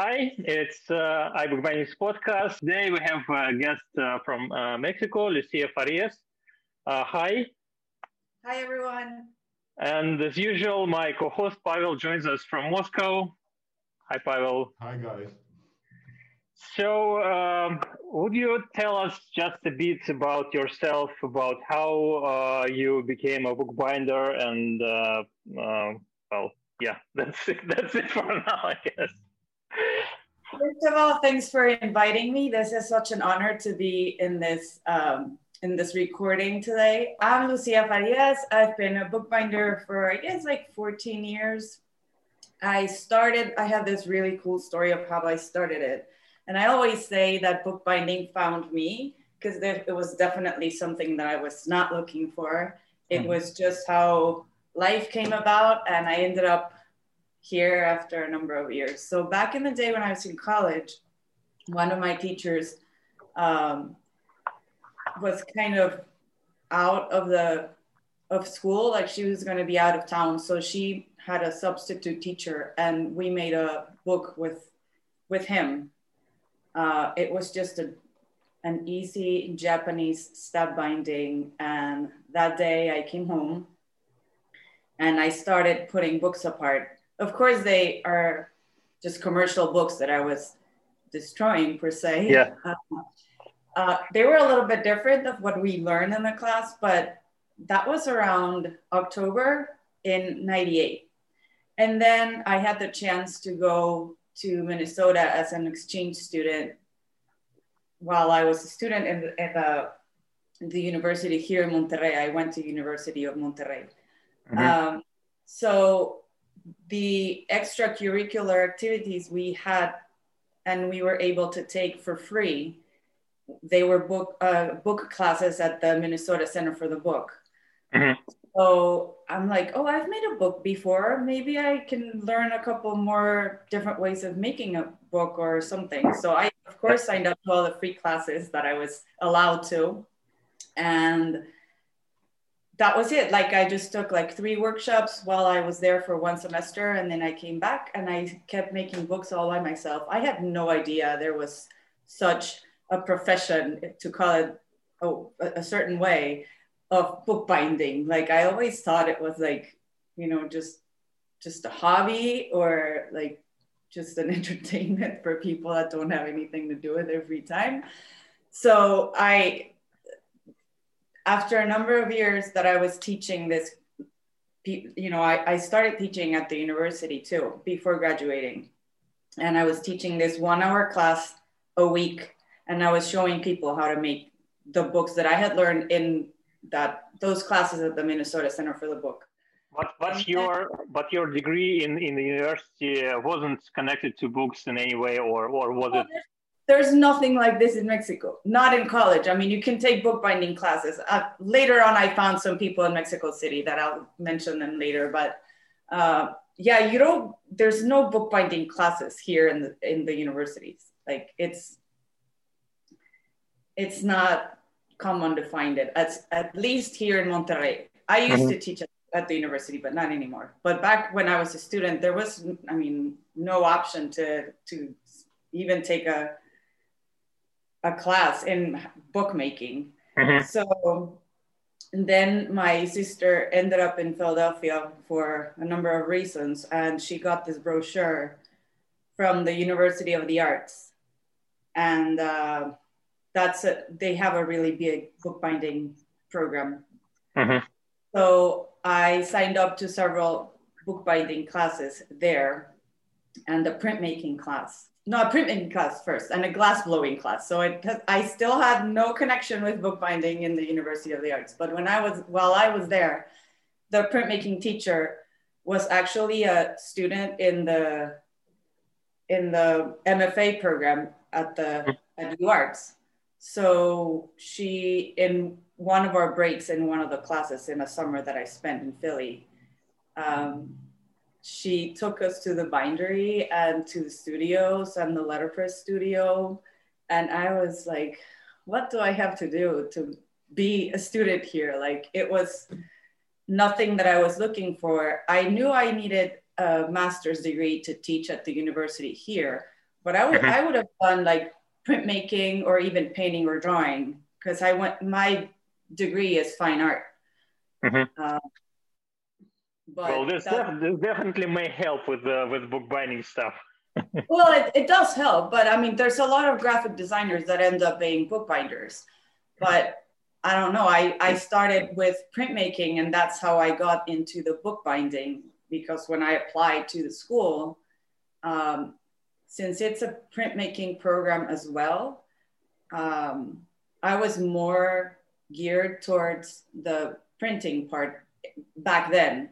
hi, it's uh, iBookbinding's podcast. Today we have a guest uh, from uh, Mexico, Lucia Farias. Uh, hi. Hi, everyone. And as usual, my co-host Pavel joins us from Moscow. Hi, Pavel. Hi, guys. So, um, would you tell us just a bit about yourself, about how uh, you became a bookbinder, and uh, uh, well, yeah, that's it. That's it for now, I guess. First of all, thanks for inviting me. This is such an honor to be in this um, in this recording today. I'm Lucia Farias. I've been a bookbinder for I guess like 14 years. I started. I have this really cool story of how I started it, and I always say that bookbinding found me because it was definitely something that I was not looking for. It mm-hmm. was just how life came about, and I ended up here after a number of years. So back in the day when I was in college, one of my teachers um, was kind of out of the of school, like she was going to be out of town. So she had a substitute teacher, and we made a book with with him. Uh, it was just a an easy Japanese stab binding, and that day I came home and I started putting books apart of course they are just commercial books that I was destroying per se. Yeah. Uh, uh, they were a little bit different of what we learned in the class, but that was around October in 98. And then I had the chance to go to Minnesota as an exchange student while I was a student in the, in the, the university here in Monterrey. I went to University of Monterrey. Mm-hmm. Um, so the extracurricular activities we had and we were able to take for free they were book uh, book classes at the minnesota center for the book. Mm-hmm. so i'm like oh i've made a book before. Maybe i can learn a couple more different ways of making a book or something. So i of course signed up to all the free classes that i was allowed to. And that was it. Like I just took like three workshops while I was there for one semester, and then I came back and I kept making books all by myself. I had no idea there was such a profession to call it a certain way of bookbinding. Like I always thought it was like you know just just a hobby or like just an entertainment for people that don't have anything to do with their free time. So I after a number of years that I was teaching this, you know, I, I started teaching at the university too before graduating. And I was teaching this one hour class a week. And I was showing people how to make the books that I had learned in that those classes at the Minnesota Center for the Book. But but your but your degree in, in the university uh, wasn't connected to books in any way, or or was it? There's nothing like this in Mexico, not in college. I mean, you can take bookbinding classes. Uh, later on, I found some people in Mexico City that I'll mention them later. But uh, yeah, you don't. There's no bookbinding classes here in the in the universities. Like it's it's not common to find it. At at least here in Monterrey, I used mm-hmm. to teach at, at the university, but not anymore. But back when I was a student, there was, I mean, no option to to even take a a class in bookmaking. Mm-hmm. So then my sister ended up in Philadelphia for a number of reasons, and she got this brochure from the University of the Arts, and uh, that's a, they have a really big bookbinding program. Mm-hmm. So I signed up to several bookbinding classes there, and the printmaking class no, a printmaking class first and a glass blowing class. So it, I still had no connection with bookbinding in the University of the Arts. But when I was, while I was there, the printmaking teacher was actually a student in the, in the MFA program at the at the Arts. So she, in one of our breaks in one of the classes in a summer that I spent in Philly, um, she took us to the bindery and to the studios and the letterpress studio. And I was like, what do I have to do to be a student here? Like it was nothing that I was looking for. I knew I needed a master's degree to teach at the university here, but I would mm-hmm. I would have done like printmaking or even painting or drawing because I went my degree is fine art. Mm-hmm. Uh, well, this, that, def- this definitely may help with uh, with bookbinding stuff. well, it, it does help, but I mean, there's a lot of graphic designers that end up being bookbinders. But I don't know. I, I started with printmaking, and that's how I got into the bookbinding because when I applied to the school, um, since it's a printmaking program as well, um, I was more geared towards the printing part back then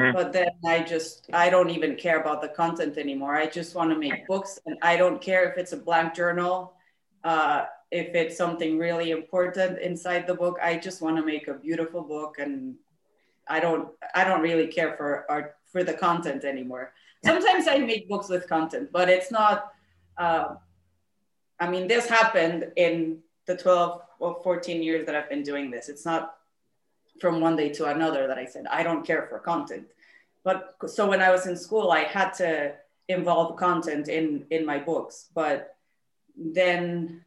Mm-hmm. But then I just, I don't even care about the content anymore. I just want to make books and I don't care if it's a blank journal, uh, if it's something really important inside the book. I just want to make a beautiful book and I don't, I don't really care for art, for the content anymore. Sometimes I make books with content, but it's not, uh, I mean, this happened in the 12 or 14 years that I've been doing this. It's not from one day to another that I said, I don't care for content. But so when I was in school, I had to involve content in, in my books. But then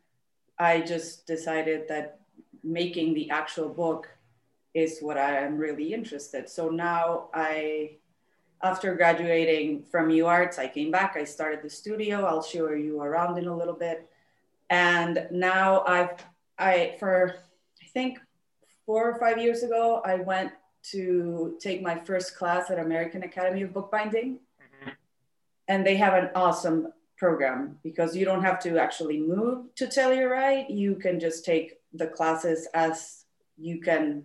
I just decided that making the actual book is what I am really interested. So now I, after graduating from UArts, I came back, I started the studio. I'll show you around in a little bit. And now I've, I, for I think four or five years ago, I went to take my first class at American Academy of Bookbinding. Mm-hmm. And they have an awesome program because you don't have to actually move to Telluride. You can just take the classes as you can,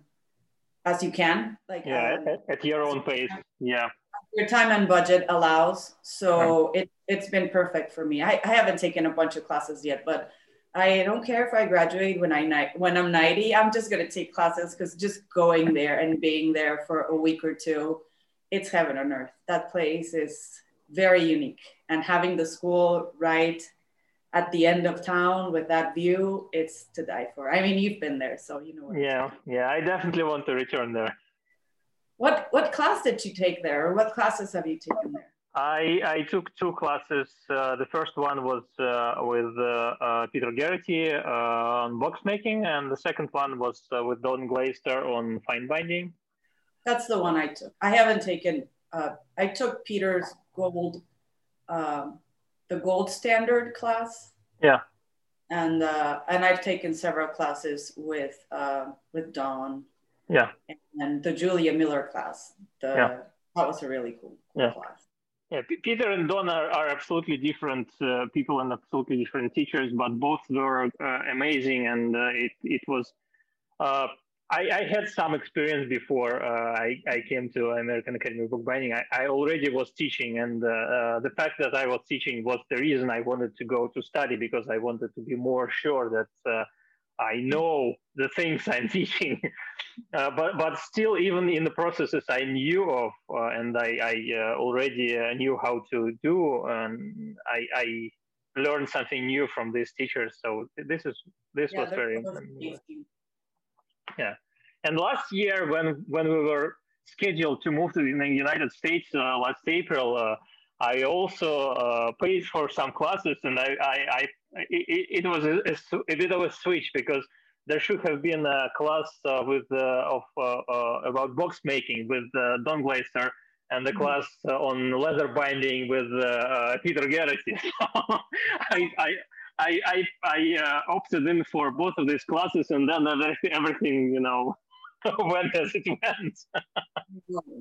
as you can. Like yeah, um, at, at, your own pace. Yeah. Your time and budget allows. So it, it's been perfect for me. I, I haven't taken a bunch of classes yet, but I don't care if I graduate when I when I'm 90. I'm just gonna take classes because just going there and being there for a week or two, it's heaven on earth. That place is very unique, and having the school right at the end of town with that view, it's to die for. I mean, you've been there, so you know. yeah, yeah, I definitely want to return there. What what class did you take there, or what classes have you taken there? I, I took two classes. Uh, the first one was uh, with uh, uh Peter Geraghty uh, on box making, and the second one was uh, with Don Glaister on fine binding. That's the one I took. I haven't taken. I took Peter's gold, um, the gold standard class. Yeah. And and I've taken several classes with with Don. Yeah. And, and, the Julia Miller class. The, yeah. That was a really cool, cool yeah. class. Yeah, P- Peter and Don are, are absolutely different uh, people and absolutely different teachers, but both were uh, amazing. And uh, it, it was, uh, I, I, had some experience before uh, I, I came to American Academy of Bookbinding. I, I already was teaching, and uh, the fact that I was teaching was the reason I wanted to go to study because I wanted to be more sure that I know the things I'm teaching, uh, but but still, even in the processes I knew of uh, and I, I uh, already uh, knew how to do, and I, I, learned something new from these teachers. So this is this yeah, was very yeah. And last year, when when we were scheduled to move to the United States uh, last April, uh, I also paid for some classes, and I I, I it, it, was a, a, bit of a switch because there should have been a class uh, with uh, of uh, uh about box making with uh, Don Glaister and the mm-hmm. class uh, on leather binding with Peter Geraghty. I, I, I, I, I opted in for both of these classes, and then everything, you know, went as it went.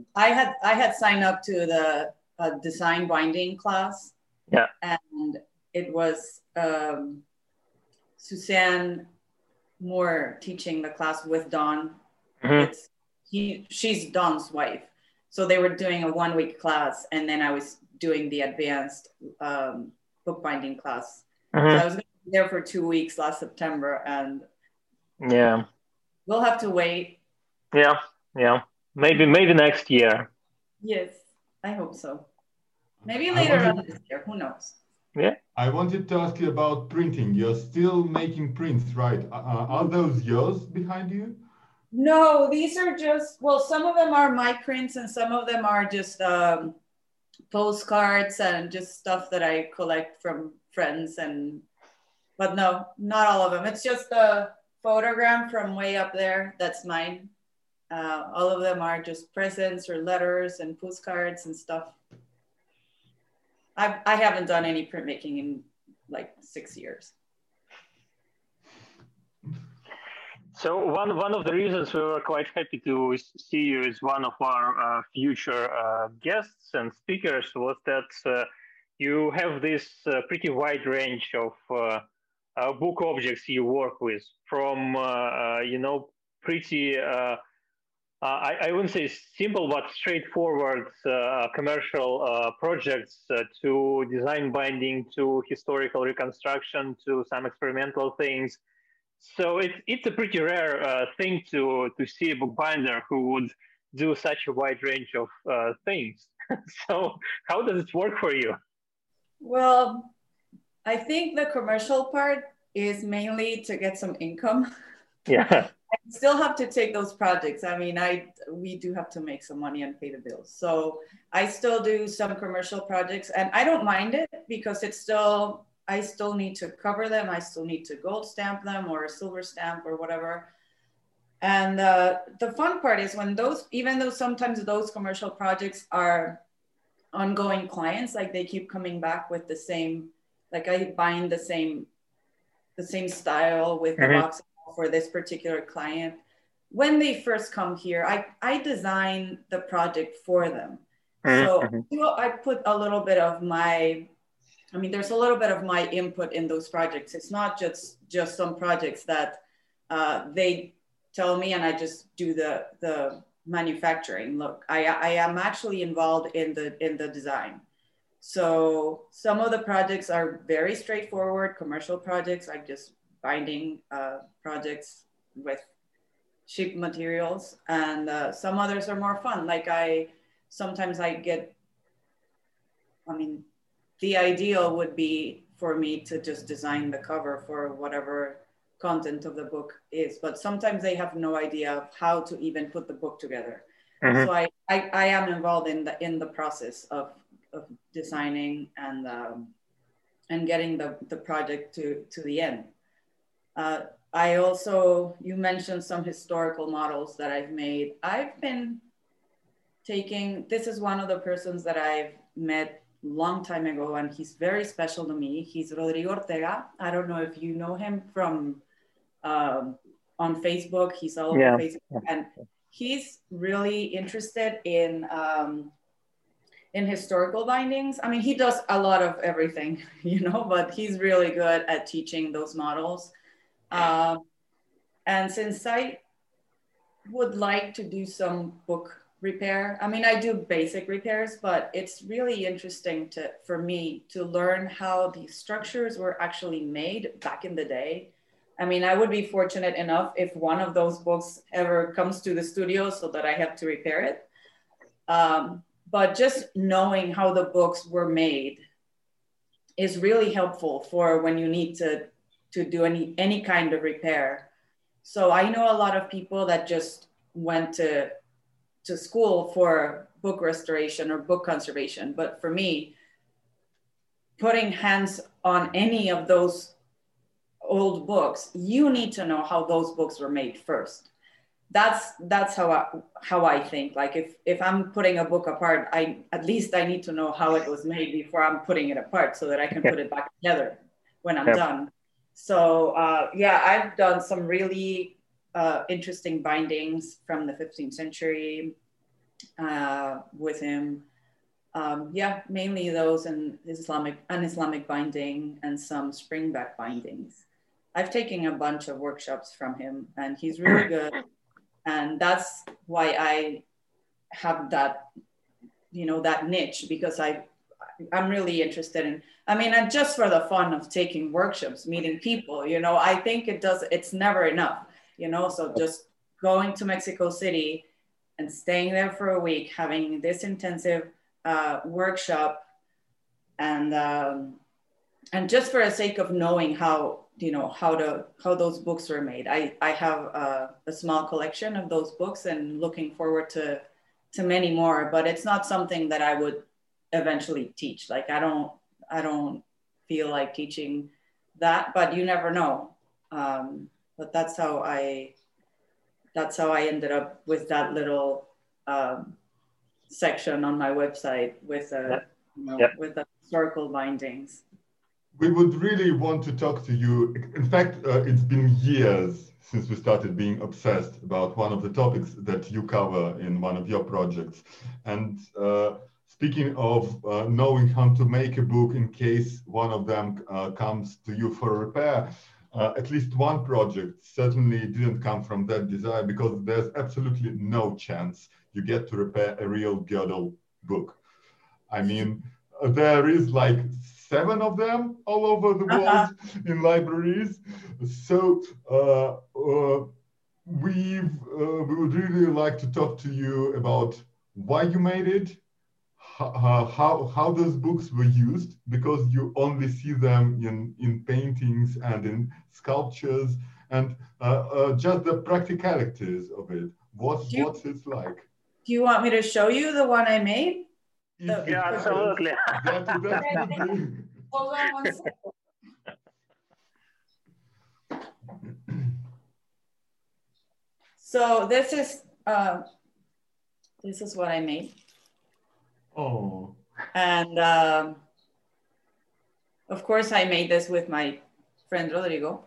I had I had signed up to the design binding class. Yeah, and it was um, Suzanne Moore teaching the class with Don. Mm-hmm. It's he she's Don's wife. So they were doing a one week class and then I was doing the advanced um, bookbinding class. Mm-hmm. So I was there for two weeks last September and yeah. We'll have to wait. Yeah, yeah. Maybe maybe next year. Yes, I hope so. Maybe later on this year, who knows? Yeah. I wanted to ask you about printing. You're still making prints, right? Uh, uh, are those yours behind you? No, these are just, well, some of them are my prints and some of them are just um, postcards and just stuff that I collect from friends and but no, not all of them. It's just a photogram from way up there. That's mine. Uh, all of them are just presents or letters and postcards and stuff. I've, I haven't done any printmaking in like six years. So one one of the reasons we were quite happy to see you as one of our uh, future uh, guests and speakers was that uh, you have this uh, pretty wide range of uh, uh, book objects you work with, from you know pretty I, I, wouldn't say simple but straightforward commercial projects to design binding to historical reconstruction to some experimental things so it's it's a pretty rare uh, thing to to see a bookbinder who would do such a wide range of uh, things. so how does it work for you? Well, I think the commercial part is mainly to get some income. Yeah. I still have to take those projects. I mean, I we do have to make some money and pay the bills. So I still do some commercial projects and I don't mind it because it's still I still need to cover them. I still need to gold stamp them or silver stamp or whatever. And uh, the fun part is when those, even though sometimes those commercial projects are ongoing clients, like they keep coming back with the same, like I bind the same, the same style with mm-hmm. the box for this particular client. When they first come here, I, I design the project for them. So mm-hmm. I put a little bit of my I mean, there's a little bit of my input in those projects. It's not just just some projects that uh, they tell me and I just do the the manufacturing. Look, I, I am actually involved in the in the design. So some of the projects are very straightforward commercial projects, like just binding uh, projects with cheap materials, and uh, some others are more fun. Like I sometimes I get, I mean, the ideal would be for me to just design the cover for whatever content of the book is but sometimes they have no idea of how to even put the book together mm-hmm. so I, I, I am involved in the in the process of of designing and um, and getting the the project to to the end uh, i also you mentioned some historical models that i've made i've been taking this is one of the persons that i've met long time ago, and he's very special to me. He's Rodrigo Ortega. I don't know if you know him from um, on Facebook. He's all yeah. over Facebook, and he's really interested in um, in historical bindings. I mean, he does a lot of everything, you know, but he's really good at teaching those models. Um, and since I would like to do some book repair. I mean, I do basic repairs, but it's really interesting to for me to learn how these structures were actually made back in the day. I mean, I would be fortunate enough if one of those books ever comes to the studio so that I have to repair it. Um, but just knowing how the books were made is really helpful for when you need to to do any any kind of repair. So I know a lot of people that just went to to school for book restoration or book conservation. But for me, putting hands on any of those old books, you need to know how those books were made first. That's that's how I how I think. Like if if I'm putting a book apart, I at least I need to know how it was made before I'm putting it apart, so that I can put it back together when I'm done. So uh, yeah, I've done some really uh, interesting bindings from the 15th century uh, with him. Um, yeah, mainly those and Islamic, an Islamic binding and some springback bindings. I've taken a bunch of workshops from him and he's really good. And that's why I have that, you know, that niche because I, I'm really interested in, I mean, and just for the fun of taking workshops, meeting people, you know, I think it does, it's never enough you know so just going to mexico city and staying there for a week having this intensive uh, workshop and um, and just for the sake of knowing how you know how to how those books were made. I i have a, a small collection of those books and looking forward to to many more but it's not something that i would eventually teach. Like I don't, I don't feel like teaching that, but you never know. Um, but that's how I, that's how I ended up with that little um, section on my website with a, Yep. you know, Yep. with the historical bindings. We would really want to talk to you. In fact, uh, it's been years since we started being obsessed about one of the topics that you cover in one of your projects. And uh, speaking of uh, knowing how to make a book in case one of them uh, comes to you for repair, uh, at least one project certainly didn't come from that desire because there's absolutely no chance you get to repair a real girdle book. I mean, uh, there is like seven of them all over the world Uh-huh. in libraries. So uh, uh, we've, uh, we would really like to talk to you about why you made it, how, how, how those books were used, because you only see them in, in paintings and in sculptures, and uh, uh, just the practicalities of it. What's, Do you- what's it like? Do you want me to show you the one I made? If No, it Yeah, can, absolutely. that- that would Hold on one second. So this is uh, this is what I made, Oh, and um, of course I made this with my friend Rodrigo.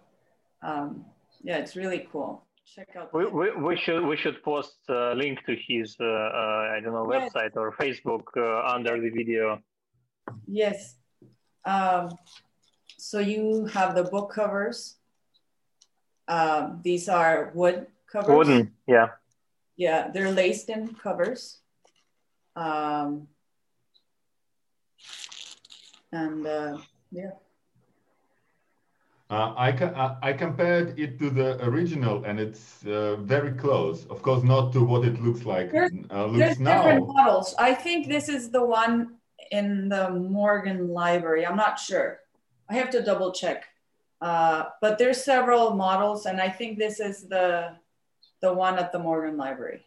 Um, yeah, it's really cool. Check out. We, we, we should we should post a link to his uh, uh, I don't know Yes. website or Facebook uh, under the video. Yes. Um, so you have the book covers. Um, these are wood covers. Wooden, yeah. Yeah, they're laced in covers. Um, and uh, yeah, Uh, I, ca- I compared it to the original, and it's uh, very close. Of course, not to what it looks like. There's- uh, there's now. different models. I think this is the one in the Morgan Library. I'm not sure. I have to double check. Uh, but there's several models, and I think this is the the one at the Morgan Library.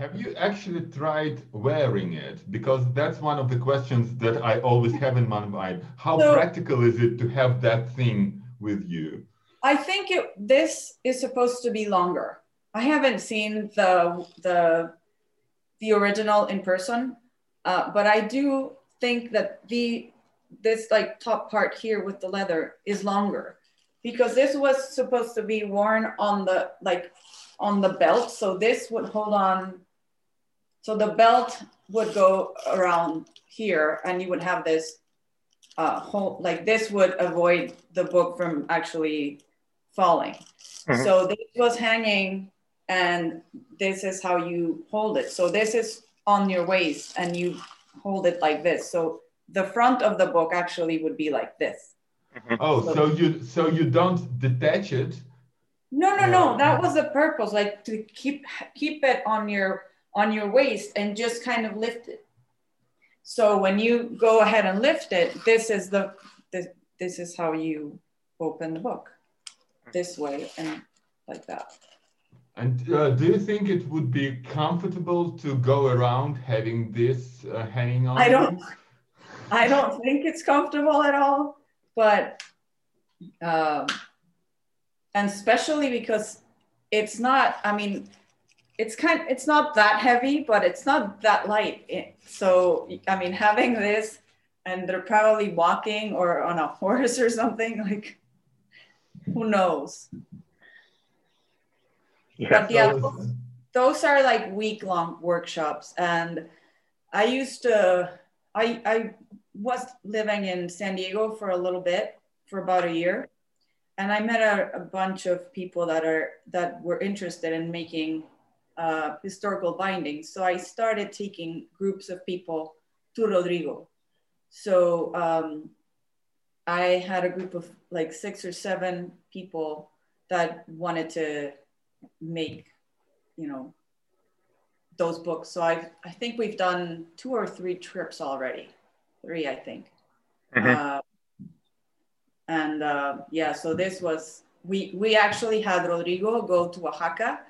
Have you actually tried wearing it? Because that's one of the questions that I always have in my mind. How So- practical is it to have that thing with you? I think it, this is supposed to be longer. I haven't seen the the the original in person, uh, but I do think that the this like top part here with the leather is longer because this was supposed to be worn on the like on the belt, so this would hold on. So the belt would go around here, and you would have this uh, hold like this would avoid the book from actually falling. Mhm. So this was hanging, and this is how you hold it. So this is on your waist, and you hold it like this. So the front of the book actually would be like this. Oh, so you so you don't detach it? No, no, no. That was the purpose, like to keep keep it on your on your waist and just kind of lift it. So when you go ahead and lift it, this is the this, this is how you open the book, this way and like that. And uh, do you think it would be comfortable to go around having this uh, hanging on? I don't- I don't think it's comfortable at all, but um, and especially because it's not. I mean, it's kind. It's not that heavy, but it's not that light. So I mean, having this, and they're probably walking or on a horse or something. Like, who knows? Yeah. But yeah, those, those are like week long workshops. And I used to, I, I was living in San Diego for a little bit, for about a year. And I met a, a bunch of people that are, that were interested in making uh, historical bindings. So I started taking groups of people to Rodrigo. So um, I had a group of like six or seven people that wanted to make you know those books so i i think we've done two or three trips already three i think Mhm. uh, and uh, yeah so this was we we actually had rodrigo go to oaxaca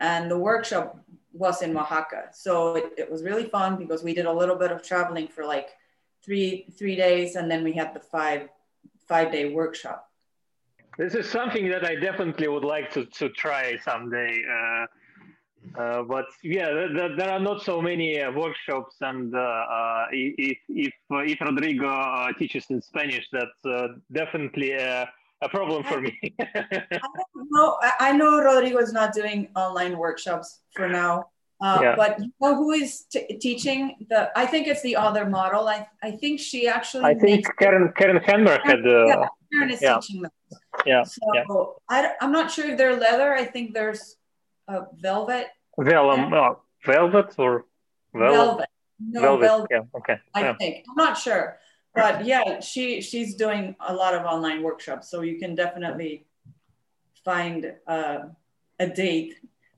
and the workshop was in Oaxaca. So it, it was really fun because we did a little bit of traveling for like three three days, and then we had the five five day workshop. This is something that I definitely would like to, to try someday. Uh, uh, but yeah, there, there, are not so many uh, workshops, and uh, uh, if if if Rodrigo uh, teaches in Spanish, that's definitely a, a problem for me. I know. I know Rodrigo is not doing online workshops for now. Uh, yeah. But you know who is teaching the? I think it's the other model. I I think she actually. I think Karen Karen Henberg had. Uh, yeah, Karen is yeah. teaching them. Yeah. So yeah. I I'm not sure if they're leather. I think there's a velvet. Vellum, uh, velvet or velvet. velvet. No, velvet. velvet. Yeah. Okay. I think I'm not sure, but yeah, she she's doing a lot of online workshops, so you can definitely find uh, a date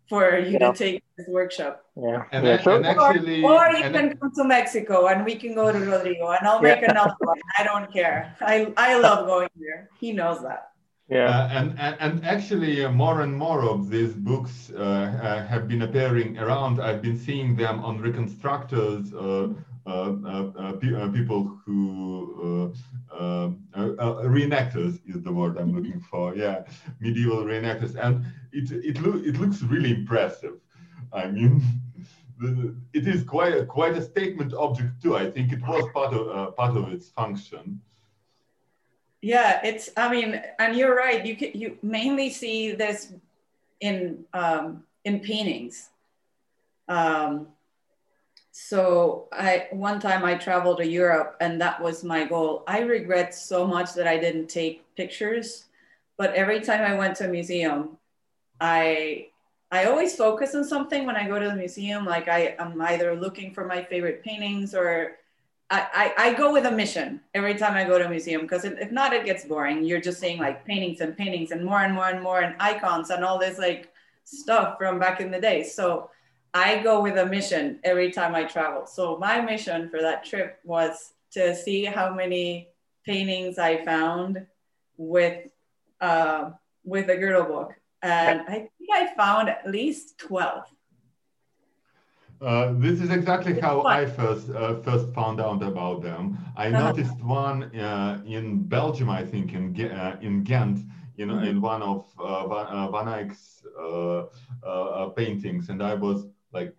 for you yeah. to take this workshop. Yeah. And, yeah. and actually, or, or you and can come to Mexico and we can go to Rodrigo and I'll make yeah. another one. I don't care. I, I love going there. He knows that. Yeah. Uh, and, and, and actually, uh, more and more of these books uh, uh have been appearing around. I've been seeing them on reconstructors, uh, Uh, uh, uh, people who um, reenactors is the word I'm looking for. Yeah, medieval reenactors, and it it looks it looks really impressive. I mean. it is quite a, quite a statement object too. I think it was part of uh, part of its function. Yeah, it's. I mean, and you're right. You can, you mainly see this in um, in paintings. Um, so I one time I traveled to Europe and that was my goal. I regret so much that I didn't take pictures, but every time I went to a museum, I I always focus on something when I go to the museum. Like I am either looking for my favorite paintings or I, I, I go with a mission every time I go to a museum because if, if not, it gets boring. You're just seeing like paintings and paintings and more and more and more and icons and all this like stuff from back in the day. So I go with a mission every time I travel. So my mission for that trip was to see how many paintings I found with uh, with a girdle book, and I think I found at least twelve. Uh, this is exactly how I first uh, first found out about them. I uh-huh. noticed one uh, in Belgium, I think, in uh, in Ghent, you know, mm-hmm. in one of uh, Van, Van Eyck's paintings, and I was like,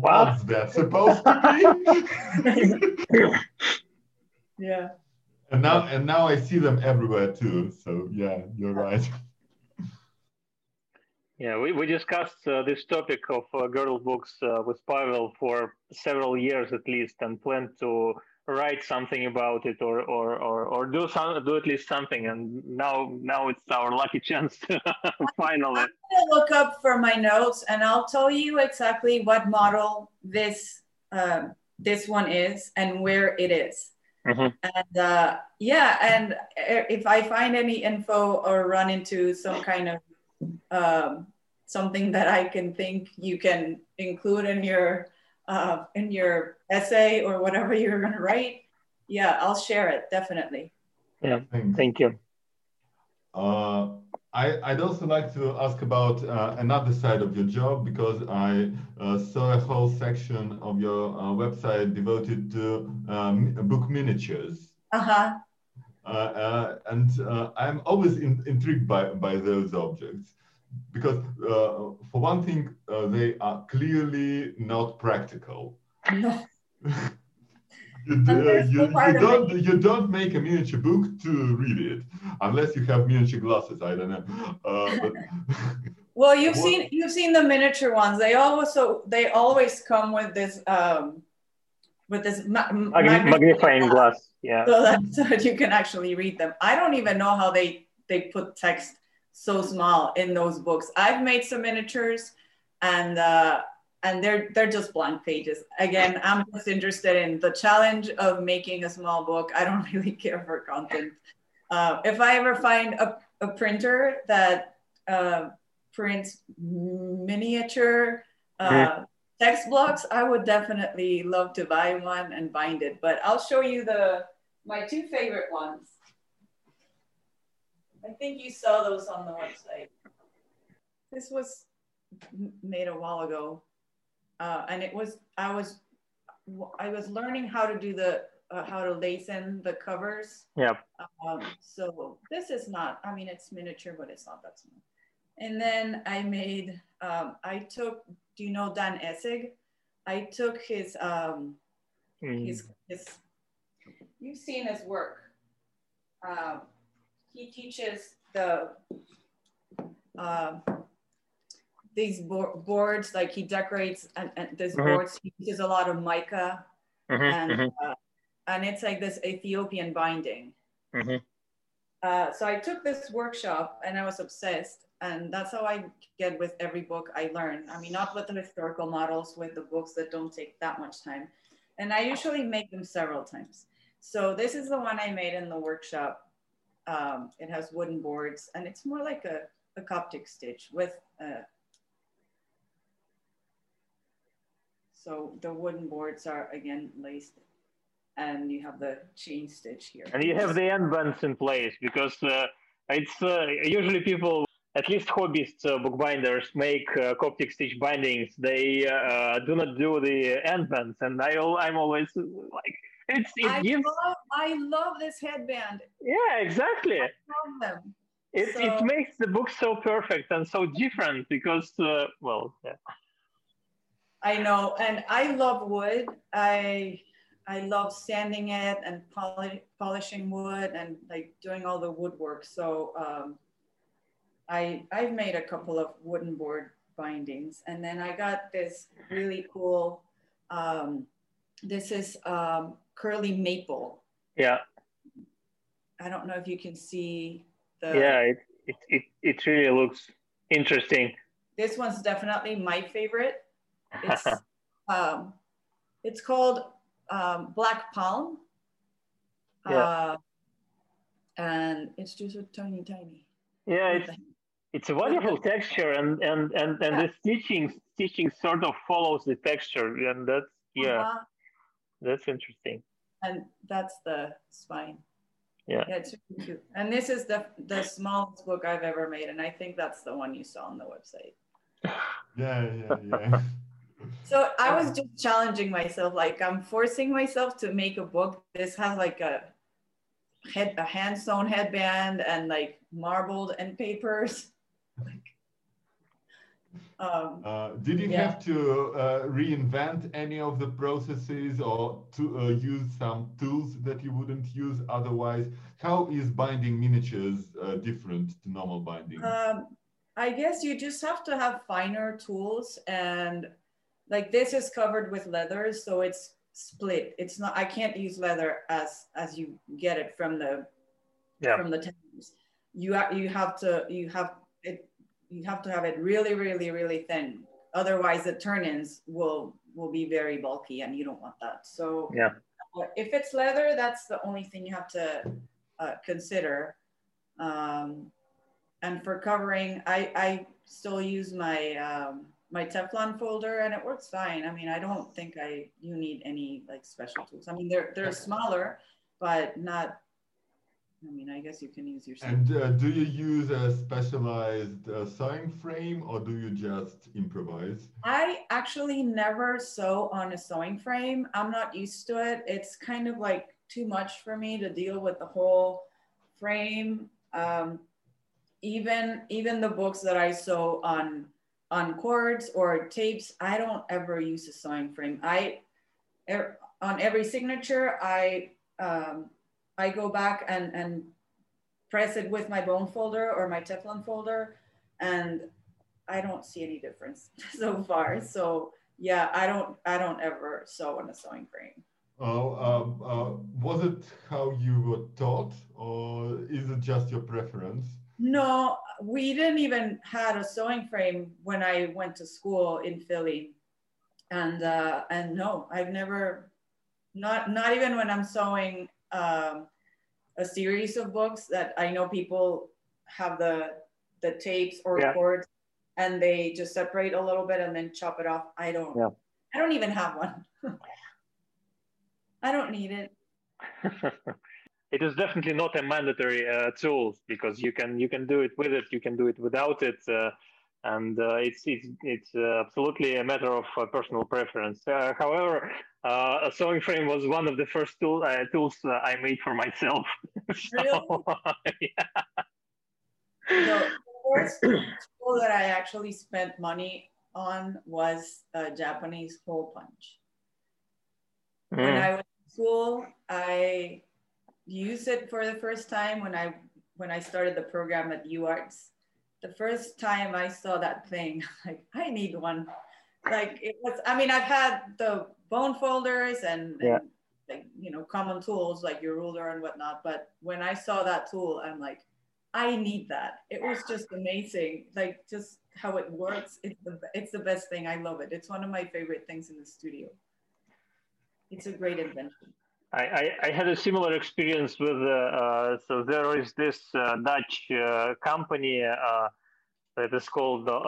what's that supposed to be? yeah. And now, and now I see them everywhere too. So yeah, you're right. Yeah, we, we discussed uh, this topic of uh, girdle books uh, with Pavel for several years at least, and plan to write something about it or or or, or do some do at least something and now now it's our lucky chance to finally I'm gonna look up for my notes and I'll tell you exactly what model this uh, this one is and where it is. Mm-hmm. and uh, yeah and if I find any info or run into some kind of um, something that I can think you can include in your uh, in your essay or whatever you're going to write, yeah, I'll share it definitely. Yeah, Thanks. thank you. Uh, I, would also like to ask about uh, another side of your job because I uh, saw a whole section of your uh, website devoted to um, book miniatures. Uh-huh. Uh, uh, and I'm always in, intrigued by, by those objects because uh, for one thing, uh, they are clearly not practical. No. you, uh, you, you don't you don't make a miniature book to read it unless you have miniature glasses. I don't know. Uh, but well, you've what? seen you've seen the miniature ones. They also they always come with this um, with this ma- magnifying glass. Yeah. So that, so that you can actually read them. I don't even know how they they put text so small in those books. I've made some miniatures and uh, and they're they're just blank pages. Again, I'm just interested in the challenge of making a small book. I don't really care for content. Uh, if I ever find a, a printer that uh, prints miniature uh, mm-hmm. text blocks, I would definitely love to buy one and bind it. But I'll show you the my two favorite ones. I think you saw those on the website. This was made a while ago, uh, and it was I was I was learning how to do the uh, how to lace in the covers. Yeah. Um, so this is not. I mean, it's miniature, but it's not that small. And then I made. Um, I took. Do you know Dan Essig? I took his. Um, mm. His his. You've seen his work. Um, he teaches the. Uh, these bo- boards, like he decorates and, and these mm-hmm. boards. He uses a lot of mica, mm-hmm, and mm-hmm. Uh, and it's like this Ethiopian binding. Mm-hmm. Uh, so I took this workshop and I was obsessed, and that's how I get with every book I learn. I mean, not with the historical models, with the books that don't take that much time, and I usually make them several times. So this is the one I made in the workshop. Um, it has wooden boards, and it's more like a, a Coptic stitch with uh, So the wooden boards are again laced and you have the chain stitch here. And you have the end bands in place because uh, it's uh, usually people, at least hobbyists, uh, bookbinders, make uh, Coptic stitch bindings. They uh, do not do the end bands, and I, I'm always like, it's it I gives. Love, I love this headband. Yeah, exactly. I love them. It, so... it makes the book so perfect and so different because, uh, well, yeah. I know, and I love wood. I I love sanding it and poli- polishing wood and like doing all the woodwork. So um, I I've made a couple of wooden board bindings, and then I got this really cool. Um, this is um, curly maple. Yeah. I don't know if you can see the. Yeah, it it it, it really looks interesting. This one's definitely my favorite. It's um, it's called um, Black Palm. Yeah. Uh, and it's just a tiny, tiny. Yeah, it's, it's a wonderful texture, and and and and yeah. the stitching stitching sort of follows the texture, and that's yeah, uh-huh. That's interesting. And that's the spine. Yeah. yeah, it's really cute. And this is the the smallest book I've ever made, and I think that's the one you saw on the website. Yeah, yeah, yeah. So I was just challenging myself, like I'm forcing myself to make a book. This has like a head, a hand sewn headband, and like marbled end papers. Um, uh, did you yeah. have to uh, reinvent any of the processes or to uh, use some tools that you wouldn't use otherwise? How is binding miniatures uh, different to normal binding? Um, I guess you just have to have finer tools and like this is covered with leather, so it's split. It's not, I can't use leather as, as you get it from the, yeah. from the tendons. You, you have to, you have it, you have to have it really, really, really thin. Otherwise the turn-ins will, will be very bulky and you don't want that. So yeah. if it's leather, that's the only thing you have to uh, consider. Um, and for covering, I, I still use my, um, my Teflon folder and it works fine. I mean, I don't think I you need any like special tools. I mean, they're they're smaller, but not. I mean, I guess you can use your. And uh, do you use a specialized uh, sewing frame or do you just improvise? I actually never sew on a sewing frame. I'm not used to it. It's kind of like too much for me to deal with the whole frame. Um, even even the books that I sew on on cords or tapes, I don't ever use a sewing frame. I er, on every signature, I um, I go back and and press it with my bone folder or my Teflon folder, and I don't see any difference so far. So yeah, I don't I don't ever sew on a sewing frame. Oh, um, uh, was it how you were taught, or is it just your preference? No, we didn't even had a sewing frame when I went to school in Philly, and uh, and no, I've never, not not even when I'm sewing um, a series of books that I know people have the the tapes or yeah. cords, and they just separate a little bit and then chop it off. I don't. Yeah. I don't even have one. I don't need it. it is definitely not a mandatory uh, tool because you can you can do it with it, you can do it without it. Uh, and uh, it's it's it's uh, absolutely a matter of uh, personal preference. Uh, however, uh, a sewing frame was one of the first tool, uh, tools I made for myself. so, really? yeah. The first tool that I actually spent money on was a Japanese hole punch. Mm. When I was in school, I used it for the first time when I when I started the program at UArts the first time I saw that thing, like I need one. Like it was. I mean, I've had the bone folders and, yeah. and like you know common tools like your ruler and whatnot, but when I saw that tool, I'm like, I need that. It was just amazing. Like just how it works. It's the it's the best thing. I love it. It's one of my favorite things in the studio. It's a great invention. I, I, had a similar experience with, uh, uh, so there is this uh, Dutch uh, company uh, that is called uh,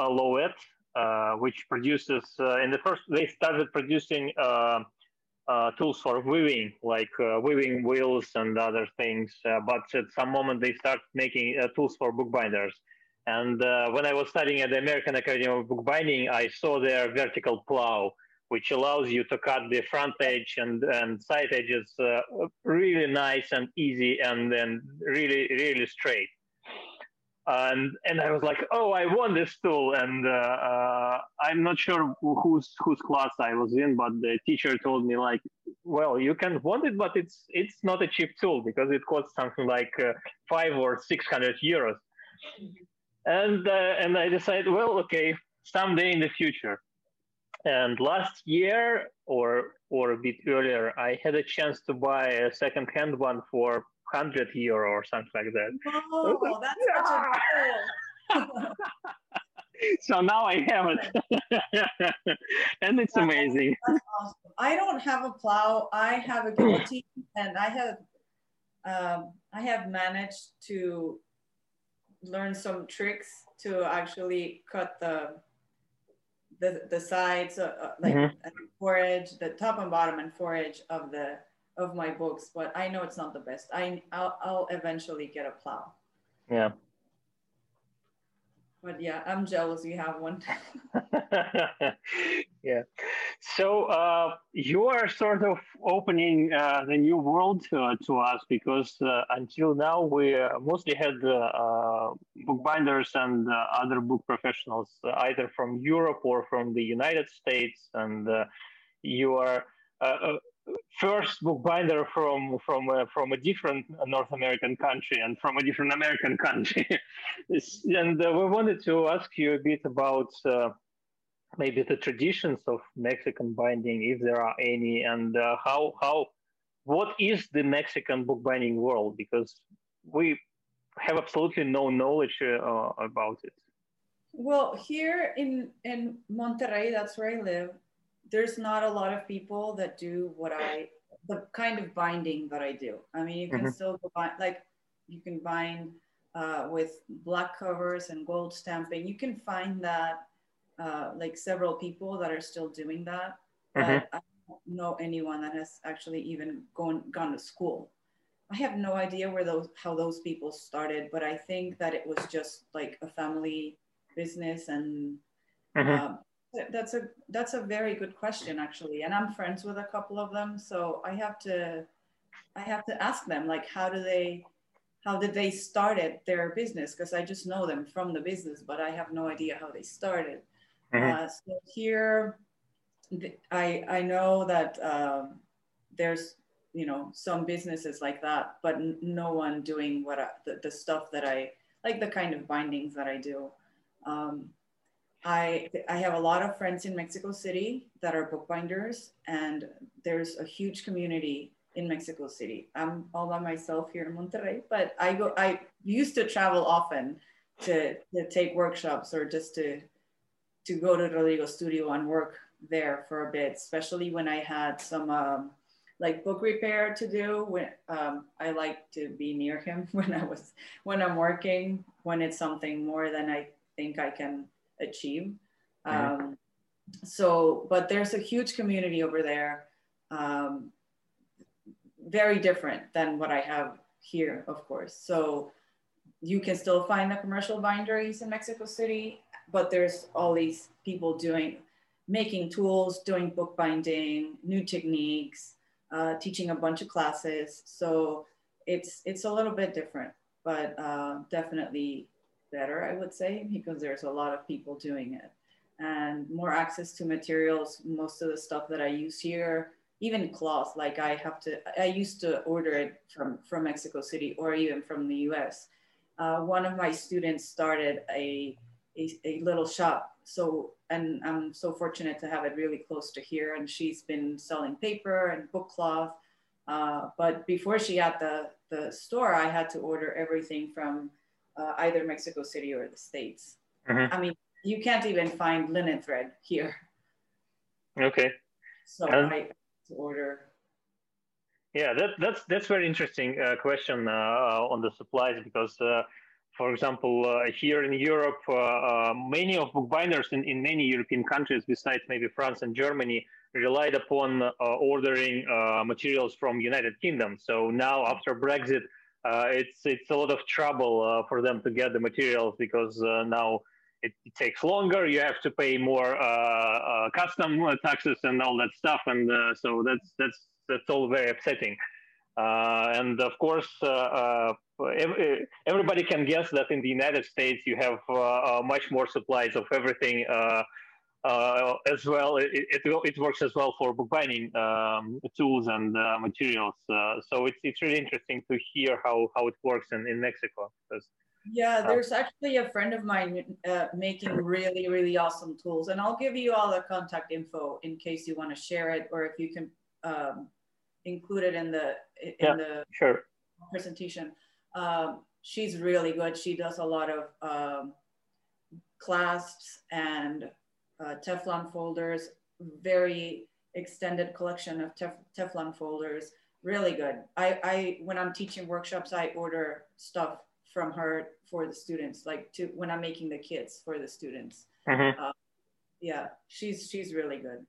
uh, which produces, in the first, they started producing tools for weaving, like weaving wheels and other things. but at some moment they start making tools for bookbinders. And when I was studying at the American Academy of Bookbinding, I saw their vertical plow which allows you to cut the front edge and, and side edges uh, really nice and easy and then really, really straight. And, and I was like, oh, I want this tool. And uh, uh, I'm not sure whose, whose class I was in, but the teacher told me like, well, you can want it, but it's, it's not a cheap tool because it costs something like uh, five or 600 euros. And, uh, and I decided, well, okay, someday in the future and last year, or or a bit earlier, I had a chance to buy a second-hand one for 100 euro or something like that. Oh, that's such a so now I have it, and it's amazing. Awesome. I don't have a plow. I have a guillotine, and I have um, I have managed to learn some tricks to actually cut the the the sides, uh, uh like mm-hmm. fore edge, the top and bottom and fore edge of the of my books. But I know it's not the best. I I'll, I'll eventually get a plow. Yeah. But yeah, I'm jealous you have one. yeah. So uh, you are sort of opening uh, the new world uh, to us because uh, until now we uh, mostly had uh, bookbinders and other book professionals either from Europe or from the United States, and you are first bookbinder from from uh, from a different North American country and from a different American country. and uh, we wanted to ask you a bit about uh, maybe the traditions of Mexican binding, if there are any, and uh, how how what is the Mexican bookbinding world? Because we have absolutely no knowledge uh, about it. Well, here in in Monterrey, that's where I live there's not a lot of people that do what I, the kind of binding that I do. I mean, you can mm-hmm. still bind, like you can bind uh, with black covers and gold stamping. You can find that uh, like several people that are still doing that. Mm-hmm. But I don't know anyone that has actually even gone gone to school. I have no idea where those how those people started, but I think that it was just like a family business and mm-hmm. uh, that's a that's a very good question actually, and I'm friends with a couple of them, so I have to I have to ask them like how do they how did they started their business because I just know them from the business, but I have no idea how they started. Mm-hmm. Uh, so here, I I know that um, there's you know some businesses like that, but n- no one doing what I, the, the stuff that I like the kind of bindings that I do. Um, I, I have a lot of friends in Mexico City that are bookbinders, and there's a huge community in Mexico City. I'm all by myself here in Monterrey, but I go. I used to travel often to, to take workshops or just to to go to Rodrigo Studio and work there for a bit, especially when I had some um, like book repair to do. When um, I like to be near him when I was when I'm working, when it's something more than I think I can achieve. Mm-hmm. Um, so, but there's a huge community over there, um, very different than what I have here, of course. So you can still find the commercial binderies in Mexico City, but there's all these people doing, making tools, doing bookbinding, new techniques, uh, teaching a bunch of classes. So it's it's a little bit different, but uh, definitely better, I would say, because there's a lot of people doing it and more access to materials. Most of the stuff that I use here, even cloth, like I have to, I used to order it from, from Mexico City or even from the US. Uh, one of my students started a, a, a, little shop. So, and I'm so fortunate to have it really close to here. And she's been selling paper and book cloth. Uh, but before she had the, the store, I had to order everything from uh, either Mexico City or the States. Mm-hmm. I mean, you can't even find linen thread here. Okay. So and, I order. Yeah, that, that's that's very interesting uh, question uh, on the supplies because, uh, for example, uh, here in Europe, uh, uh, many of bookbinders in, in many European countries, besides maybe France and Germany, relied upon ordering materials from United Kingdom. So now, after Brexit, it's it's a lot of trouble for them to get the materials because now it, it, takes longer. You have to pay more uh, uh, custom taxes and all that stuff, and uh, so that's that's that's all very upsetting. Uh, and of course, uh, uh, everybody can guess that in the United States you have much more supplies of everything. As well, it, it, it works as well for bookbinding um, tools and materials. so it's it's really interesting to hear how, how it works in, in Mexico because yeah, there's actually a friend of mine uh, making really, really awesome tools. And I'll give you all the contact info in case you want to share it or if you can um, include it in the in yeah, the sure. presentation. Um, she's really good. She does a lot of um, clasps and uh, Teflon folders, very extended collection of tef Teflon folders. Really good. I, I when I'm teaching workshops, I order stuff from her for the students, like to when I'm making the kits for the students. Mm-hmm. Uh, yeah, she's she's really good.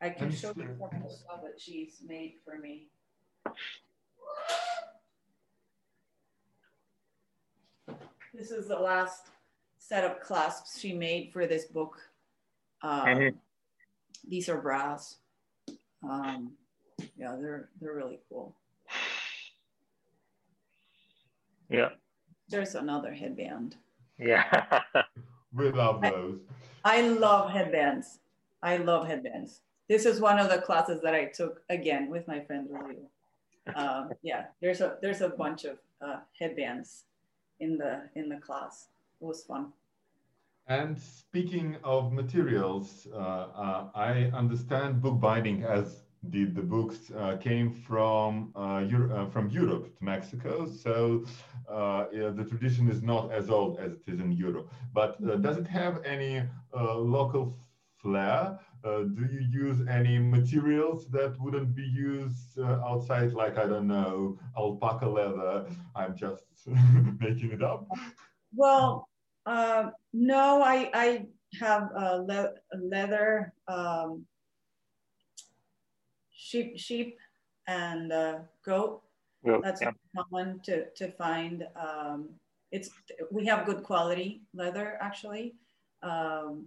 I can show you some of the stuff that she's made for me. This is the last set of clasps she made for this book. Um, mm-hmm. These are brass. Um, yeah, they're they're really cool. Yeah. There's another headband. Yeah. we love those. I, I love headbands. I love headbands. This is one of the classes that I took again with my friend Lulu. Um, yeah, there's a there's a bunch of uh, headbands in the in the class. It was fun. And speaking of materials, uh, uh, I understand bookbinding as did the books uh, came from uh, Euro uh, from Europe to Mexico. So uh, yeah, the tradition is not as old as it is in Europe. But uh, does it have any uh, local flair? do you use any materials that wouldn't be used outside, like I don't know, alpaca leather? I'm just making it up. Well, no, I I have le leather. Um, sheep, sheep and uh, goat. That's yeah. common to, to find. Um, it's we have good quality leather actually, um,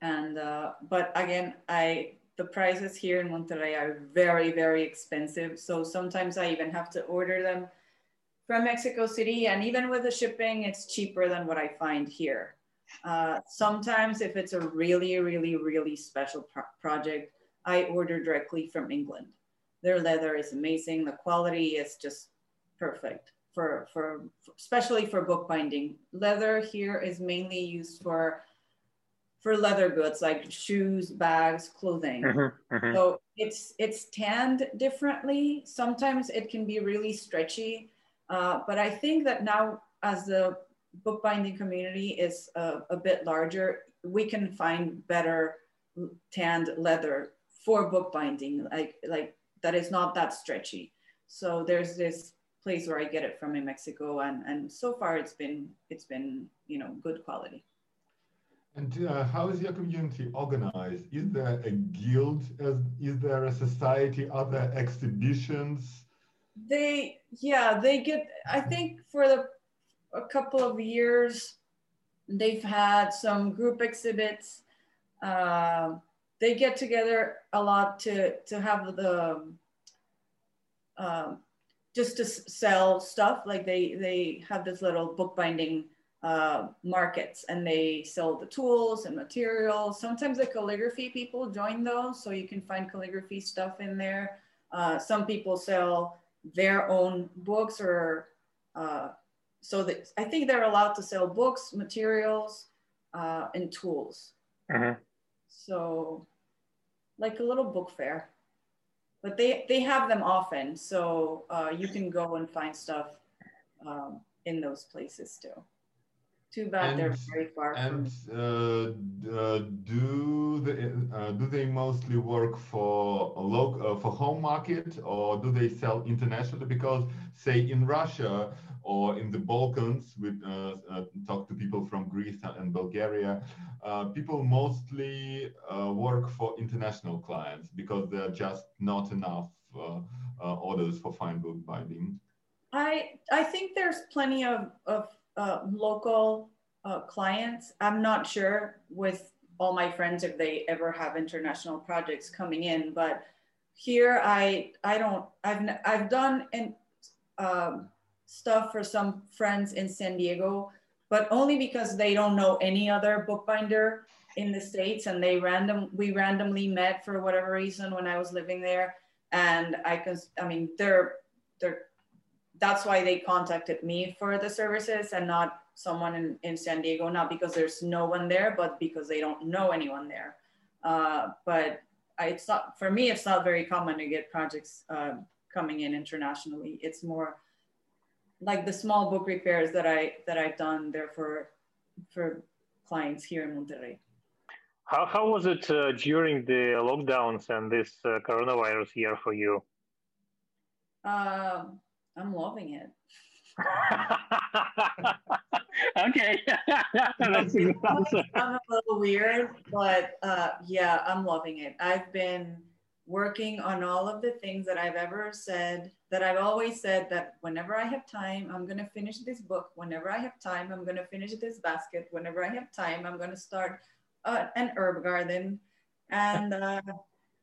and uh, but again, I the prices here in Monterrey are very very expensive. So sometimes I even have to order them from Mexico City, and even with the shipping, it's cheaper than what I find here. Uh, sometimes if it's a really really really special pro project I order directly from England. Their leather is amazing. The quality is just perfect for, for, especially for bookbinding. Leather here is mainly used for for leather goods like shoes, bags, clothing. Mm-hmm, mm-hmm. So it's it's tanned differently. Sometimes it can be really stretchy, uh, but I think that now as the bookbinding community is a, a bit larger, we can find better tanned leather for bookbinding, like like that is not that stretchy. So there's this place where I get it from in Mexico, and and so far it's been it's been you know good quality. And uh, how is your community organized? Is there a guild? Is there a society? Are there exhibitions? They yeah they get. I think for the a couple of years they've had some group exhibits. Uh, they get together a lot to to have the um, just to sell stuff. Like they they have this little bookbinding uh, markets and they sell the tools and materials. Sometimes the calligraphy people join those, so you can find calligraphy stuff in there. Uh, some people sell their own books or uh, so that I think they're allowed to sell books, materials, uh, and tools. Uh-huh. So like a little book fair, but they, they have them often. So uh, you can go and find stuff um, in those places too. Too bad and, they're very far. And uh, uh, do they uh, do they mostly work for a local uh, for home market or do they sell internationally? Because say in Russia or in the Balkans, we uh, uh, talk to people from Greece and Bulgaria. people mostly work for international clients because there are just not enough orders for fine book binding. I I think there's plenty of of uh, local uh, clients. I'm not sure with all my friends if they ever have international projects coming in, but here I I don't I've I've done in, um, stuff for some friends in San Diego, but only because they don't know any other bookbinder in the states, and they random we randomly met for whatever reason when I was living there, and I can I mean they're they're that's why they contacted me for the services and not someone in, in San Diego, not because there's no one there, but because they don't know anyone there. Uh, but I, it's not, for me, it's not very common to get projects uh, coming in internationally. It's more like the small book repairs that I, that I've done there for, for clients here in Monterrey. How, how was it uh, during the lockdowns and this uh, coronavirus year for you? Um, I'm loving it. okay. That's a good answer. I'm a little weird, but uh, yeah, I'm loving it. I've been working on all of the things that I've ever said, that I've always said that whenever I have time, I'm going to finish this book. Whenever I have time, I'm going to finish this basket. Whenever I have time, I'm going to start uh, an herb garden. And uh,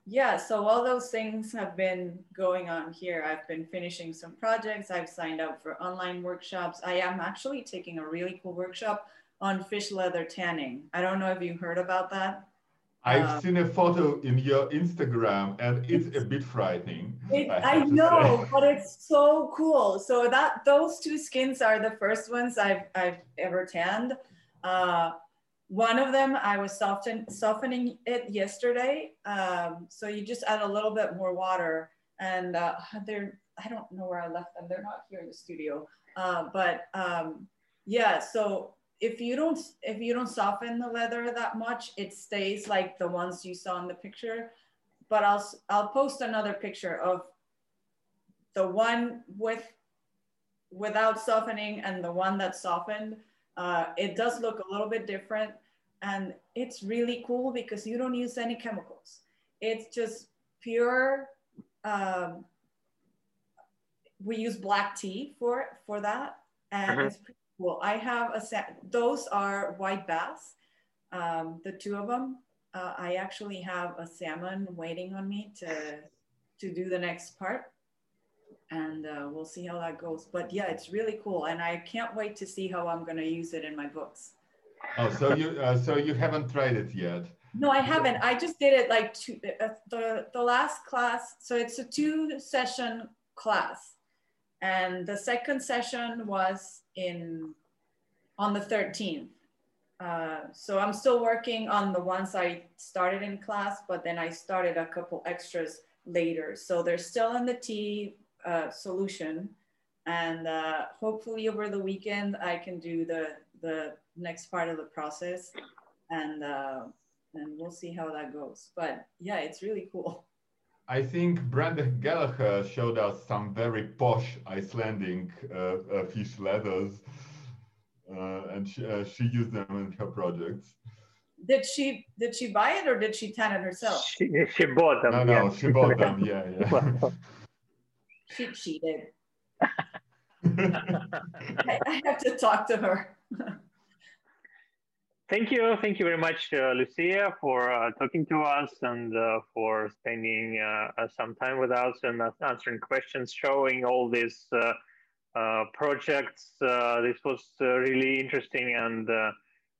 yeah, so all those things have been going on here. I've been finishing some projects. I've signed up for online workshops. I am actually taking a really cool workshop on fish leather tanning. I don't know if you heard about that. I've um, seen a photo in your Instagram and it's a bit frightening. It, I, I know, but it's so cool. So that those two skins are the first ones I've, I've ever tanned. Uh, one of them, I was soften, softening it yesterday. Um, so you just add a little bit more water and uh, they're, I don't know where I left them. They're not here in the studio. Uh, but um, yeah, so if you don't, if you don't soften the leather that much, it stays like the ones you saw in the picture. But I'll, I'll post another picture of the one with, without softening and the one that's softened uh, it does look a little bit different and it's really cool because you don't use any chemicals. It's just pure, um, we use black tea for, for that and mm-hmm. it's pretty cool. I have a set, those are white bass, um, the two of them. Uh, I actually have a salmon waiting on me to, to do the next part and uh, we'll see how that goes. But yeah, it's really cool, and I can't wait to see how I'm going to use it in my books. Oh, so you uh, so you haven't tried it yet? No, I haven't. I just did it like two, uh, the the last class. So it's a two session class, and the second session was in on the 13th. Uh, so I'm still working on the ones I started in class, but then I started a couple extras later. So they're still in the tea uh, solution. And uh, hopefully over the weekend, I can do the, the next part of the process and, uh, and we'll see how that goes. But yeah, it's really cool. I think Brenda Gallagher showed us some very posh Icelandic uh, uh, fish leathers, uh, and she, uh, she used them in her projects. Did she did she buy it or did she tan it herself? She, she bought them. No, no, yeah. she bought them. Yeah, yeah. She cheated. I, I have to talk to her. thank you. Thank you very much, uh, Lucia, for uh, talking to us and uh, for spending uh, some time with us and answering questions, showing all these projects. this was really interesting and,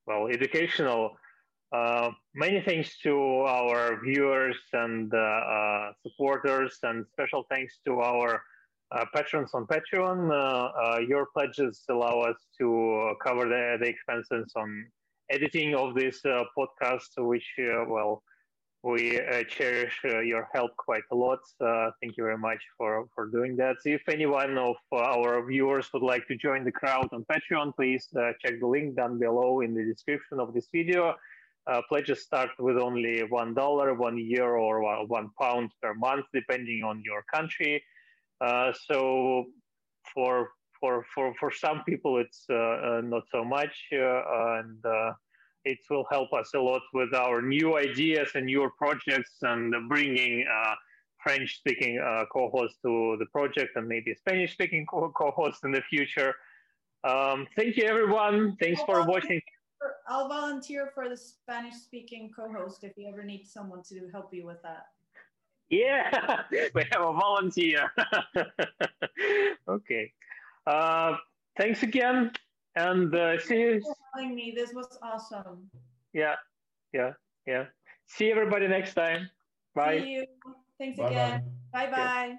well, educational. Uh, many thanks to our viewers and uh, uh, supporters, and special thanks to our patrons on Patreon. your pledges allow us to cover the, the expenses on editing of this podcast, which, well, we uh, cherish uh, your help quite a lot. Uh, thank you very much for, for doing that. If anyone of our viewers would like to join the crowd on Patreon, please check the link down below in the description of this video. Uh, pledges start with only one dollar, one euro, or one pound per month, depending on your country. Uh, so for for for for some people, it's uh, uh not so much, uh, and uh, it will help us a lot with our new ideas and newer projects, and bringing French-speaking co-hosts to the project, and maybe Spanish-speaking co-hosts in the future. Um, thank you, everyone. Thanks for watching. I'll volunteer for the Spanish speaking co-host if you ever need someone to help you with that. Yeah, we have a volunteer. okay. Uh, thanks again, and uh, see you. For telling me this was awesome. Yeah, yeah, yeah. See everybody next time. Bye. See you. Thanks bye again. Bye bye.